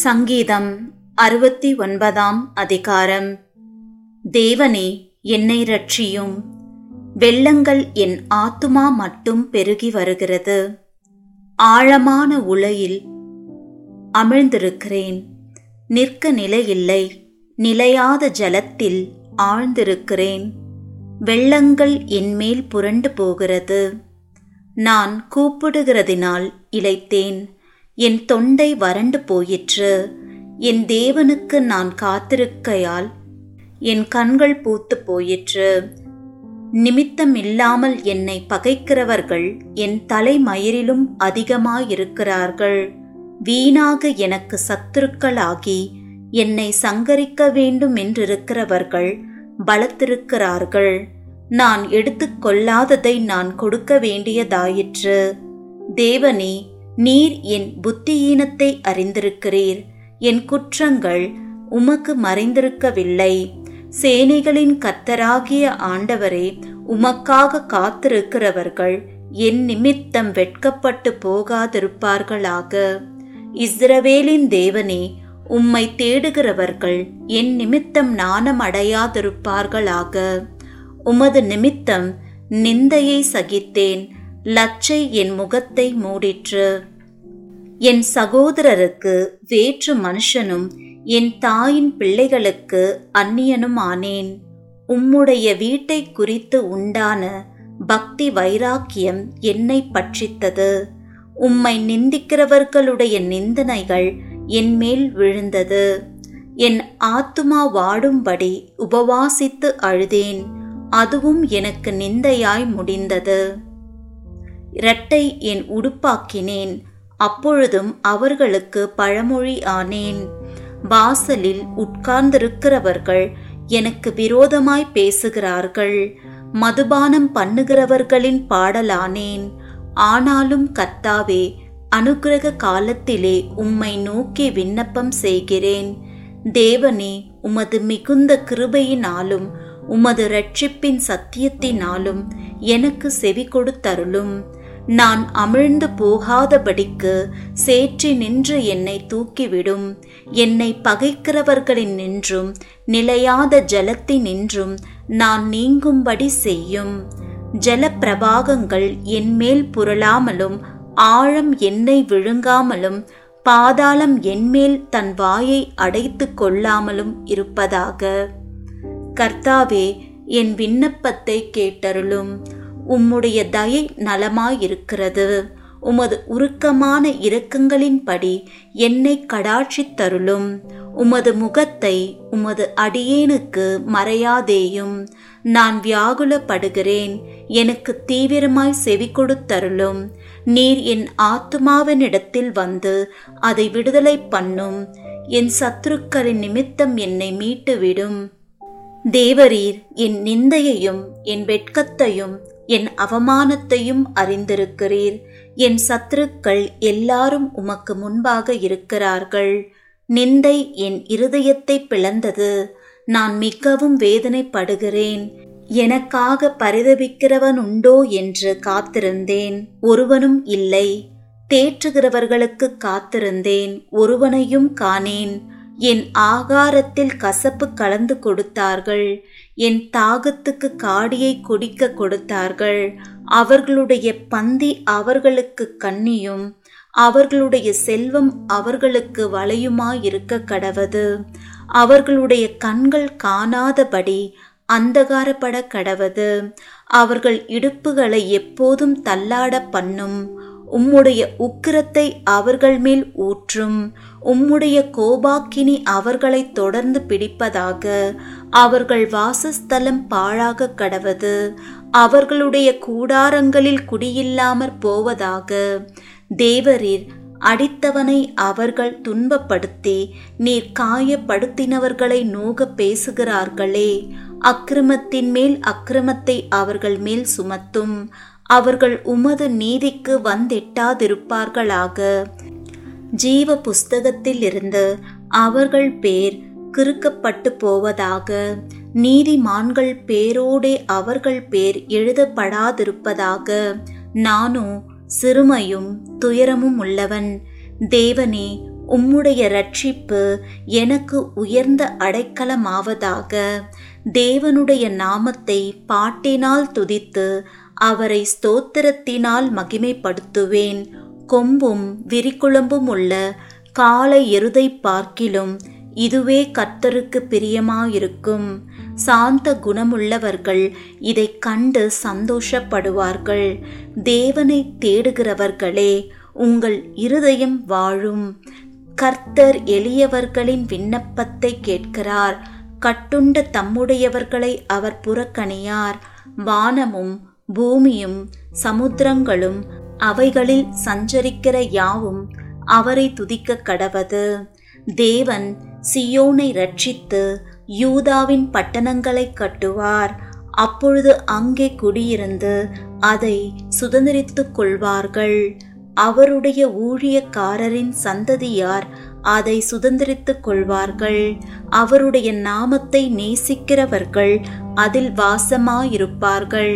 சங்கீதம் அறுபத்தி ஒன்பதாம் அதிகாரம். தேவனே என்னை ரட்சியும் வெள்ளங்கள் என் ஆத்துமா மட்டும் பெருகி வருகிறது. ஆழமான உலையில் அமிழ்ந்திருக்கிறேன். நிற்க நிலையில்லை. நிலையாத ஜலத்தில் ஆழ்ந்திருக்கிறேன். வெள்ளங்கள் என்மேல் புரண்டு போகிறது. நான் கூப்பிடுகிறதினால் இழைத்தேன் என் தொண்டை வறண்டு போயிற்று. என் தேவனுக்கு நான் காத்திருக்கையால் என் கண்கள் பூத்து போயிற்று. நிமித்தமில்லாமல் என்னை பகைக்கிறவர்கள் என் தலைமயிரிலும் அதிகமாயிருக்கிறார்கள். வீணாக எனக்கு சத்துருக்களாகி என்னை சங்கரிக்க வேண்டும் என்றிருக்கிறவர்கள் பலத்திருக்கிறார்கள். நான் எடுத்துக்கொள்ளாததை நான் கொடுக்க வேண்டியதாயிற்று. தேவனே நீர் என் புத்தியீனத்தை அறிந்திருக்கிறீர். என் குற்றங்கள் உமக்கு மறைந்திருக்கவில்லை. சேனைகளின் கத்தராகிய ஆண்டவரே உமக்காக காத்திருக்கிறவர்கள் என் நிமித்தம் வெட்கப்பட்டு போகாதிருப்பார்களாக. இஸ்ரவேலின் தேவனே உம்மை தேடுகிறவர்கள் என் நிமித்தம் நாணம் அடையாதிருப்பார்களாக. உமது நிமித்தம் நிந்தையை சகித்தேன். லச்சை என் முகத்தை மூடிற்று. என் சகோதரருக்கு வேற்று மனுஷனும் என் தாயின் பிள்ளைகளுக்கு அந்நியனும் ஆனேன் உம்முடைய வீட்டை குறித்து உண்டான பக்தி வைராக்கியம் என்னை பட்சித்தது. உம்மை நிந்திக்கிறவர்களுடைய நிந்தனைகள் என் மேல் விழுந்தது. என் ஆத்துமா வாடும்படி உபவாசித்து அழுதேன். அதுவும் எனக்கு நிந்தையாய் முடிந்தது. இரட்டை என் உடுப்பாக்கினேன். அப்பொழுதும் அவர்களுக்கு பழமொழி ஆனேன். வாசலில் உட்கார்ந்திருக்கிறவர்கள் எனக்கு விரோதமாய் பேசுகிறார்கள். மதுபானம் பண்ணுகிறவர்களின் பாடலானேன். ஆனாலும் கத்தாவே அனுகிரக காலத்திலே உம்மை நோக்கி விண்ணப்பம் செய்கிறேன். தேவனே உமது மிகுந்த கிருபையினாலும் உமது ரட்சிப்பின் சத்தியத்தினாலும் எனக்கு செவி கொடுத்தருளும். நான் அமிழ்ந்து போகாதபடிக்கு சேற்றி நின்று என்னை தூக்கிவிடும். என்னை பகைக்கிறவர்களின் நின்றும் நிலையாத ஜலத்தினின்றும் நான் நீங்கும்படி செய்யும். ஜலப்பிரபாகங்கள் என்மேல் புரளாமலும் ஆழம் என்னை விழுங்காமலும் பாதாளம் என்மேல் தன் வாயை அடைத்து கொள்ளாமலும் இருப்பதாக. கர்த்தாவே என் விண்ணப்பத்தை கேட்டருளும். உம்முடைய தயை நலமாயிருக்கிறது. உமது உருக்கமான இரக்கங்களின்படி என்னை கடாட்சித்தருளும் உமது முகத்தை உமது அடியேனுக்கு மறையாதேயும். நான் வியாகுலப்படுகிறேன் எனக்கு தீவிரமாய் செவி கொடுத்தருளும் நீர் என் ஆத்துமாவினிடத்தில் வந்து அதை விடுதலை பண்ணும். என் சத்துருக்களின் நிமித்தம் என்னை மீட்டுவிடும். தேவரீர் என் நிந்தையையும் என் வெட்கத்தையும் என் அவமானத்தையும் அறிந்திருக்கிறீர். என் சத்துருக்கள் எல்லாரும் உமக்கு முன்பாக இருக்கிறார்கள். நிந்தை என் இருதயத்தை பிளந்தது. நான் மிகவும் வேதனைப்படுகிறேன். எனக்காக பரிதபிக்கிறவன் உண்டோ என்று காத்திருந்தேன். ஒருவனும் இல்லை. தேற்றுகிறவர்களுக்கு காத்திருந்தேன். ஒருவனையும் காணேன். என் ஆகாரத்தில் கசப்பு கலந்து கொடுத்தார்கள். என் தாகத்துக்கு காடியை குடிக்க கொடுத்தார்கள். அவர்களுடைய பந்தி அவர்களுக்கு கண்ணியும் அவர்களுடைய செல்வம் அவர்களுக்கு வளையுமாயிருக்க கடவது. அவர்களுடைய கண்கள் காணாதபடி அந்தகாரப்பட கடவது. அவர்கள் இடுப்புகளை எப்போதும் தள்ளாட பண்ணும். உம்முடைய உக்கிரத்தை அவர்கள் மேல் ஊற்றும். உம்முடைய கோபாக்கினி அவர்களை தொடர்ந்து பிடிப்பதாக. அவர்கள் வாசஸ்தலம் பாழாக கடவது. அவர்களுடைய கூடாரங்களில் குடியில்லாமற் போவதாக. தேவரீர் அடித்தவனை அவர்கள் துன்பப்படுத்தி நீர் காயப்படுத்தினவர்களை நோக பேசுகிறார்களே. அக்கிரமத்தின் மேல் அக்கிரமத்தை அவர்கள் மேல் சுமத்தும். அவர்கள் உமது நீதிக்கு வந்திட்டாதிருப்பார்களாக. ஜீவ புஸ்தகத்திலிருந்து அவர்கள் பேர் கிறுக்கப்பட்டு போவதாக. நீதிமான்கள் பேரோடே அவர்கள் பேர் எழுதப்படாதிருப்பதாக. நானும் சிறுமையும் துயரமும் உள்ளவன். தேவனே உம்முடைய ரட்சிப்பு எனக்கு உயர்ந்த அடைக்கலமாவதாக. தேவனுடைய நாமத்தை பாட்டினால் துதித்து அவரை ஸ்தோத்திரத்தினால் மகிமைப்படுத்துவேன். கொம்பும் விரிக்குழம்பும் உள்ள கால எருதை பார்க்கிலும் இதுவே கர்த்தருக்கு பிரியமாயிருக்கும். சாந்த குணமுள்ளவர்கள் இதை கண்டு சந்தோஷப்படுவார்கள். தேவனை தேடுகிறவர்களே உங்கள் இருதயம் வாழும். கர்த்தர் எளியவர்களின் விண்ணப்பத்தை கேட்கிறார். கட்டுண்ட தம்முடையவர்களை அவர் புறக்கணியார். வானமும் பூமியும் சமுத்திரங்களும் அவைகளில் சஞ்சரிக்கிற யாவும் அவரை துதிக்க கடவது. தேவன் சியோனை ரட்சித்து யூதாவின் பட்டணங்களை கட்டுவார். அப்பொழுது அங்கே குடியிருந்து அதை சுதந்திரித்துக் கொள்வார்கள். அவருடைய ஊழியக்காரரின் சந்ததியார் அதை சுதந்திரித்துக் கொள்வார்கள். அவருடைய நாமத்தை நேசிக்கிறவர்கள் அதில் வாசமாயிருப்பார்கள்.